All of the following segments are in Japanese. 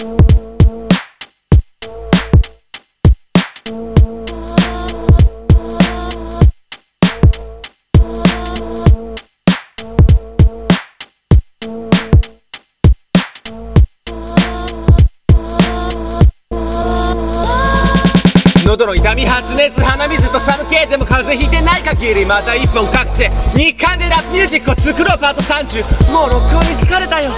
喉の痛み発熱鼻水と寒気でも風邪ひいてない限りまた一本覚醒日韓でラップミュージックを作ろうパート30もう録音に疲れたよ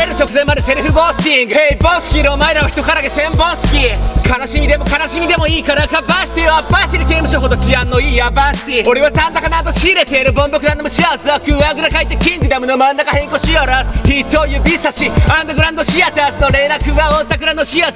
れる直前までセルフボスティング。ヘイボスキーのお前らは人からげ千本好き。悲しみでも悲しみでもいいからかばしてよバシリ刑務所ほど治安のいいアバシティ。俺は残高なんと仕入れているボンボクランドムシアザクあぐらかいてキングダムの真ん中変更しよらす人指差し。アンダーグラウンドシアターズの連絡はオタクらの仕業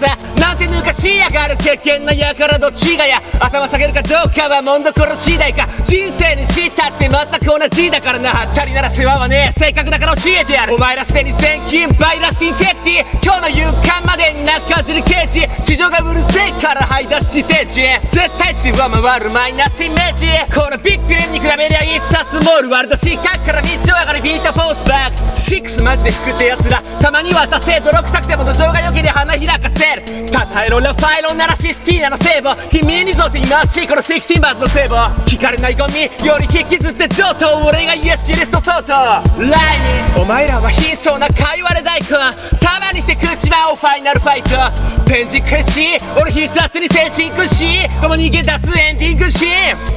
なんて抜かしやがる経験なやからどっちがや。頭下げるかどうかはもんどころ次第か。人生にしたって全く同じだからなはったりなら世話はねえ。性格だから教えてやる。お前らすでに全金バイラスインフェクティ。今日の夕刊までに泣かずるケージ地上がうるせえから這い出す地底地絶対値で上回るマイナスイメージ。このビッグレンに比べりゃいったスモールワールド四角から道を上がりビートフォースバック。シックスマジで吹くってやつら。たまに渡せ泥臭くても土壌が良ければ花開かせる。たたえろラファイロならシスティーナの聖母君にぞって今しいこの16バーズの聖母聞かれないゴミより聞きずって上等俺がイエスキリスト相当。ライミお前らは貧相なかいわれ大根たまにして食っちまおファイナルファイト。ペンジクシ俺筆圧に成人くし共逃げ出すエンディングシーン。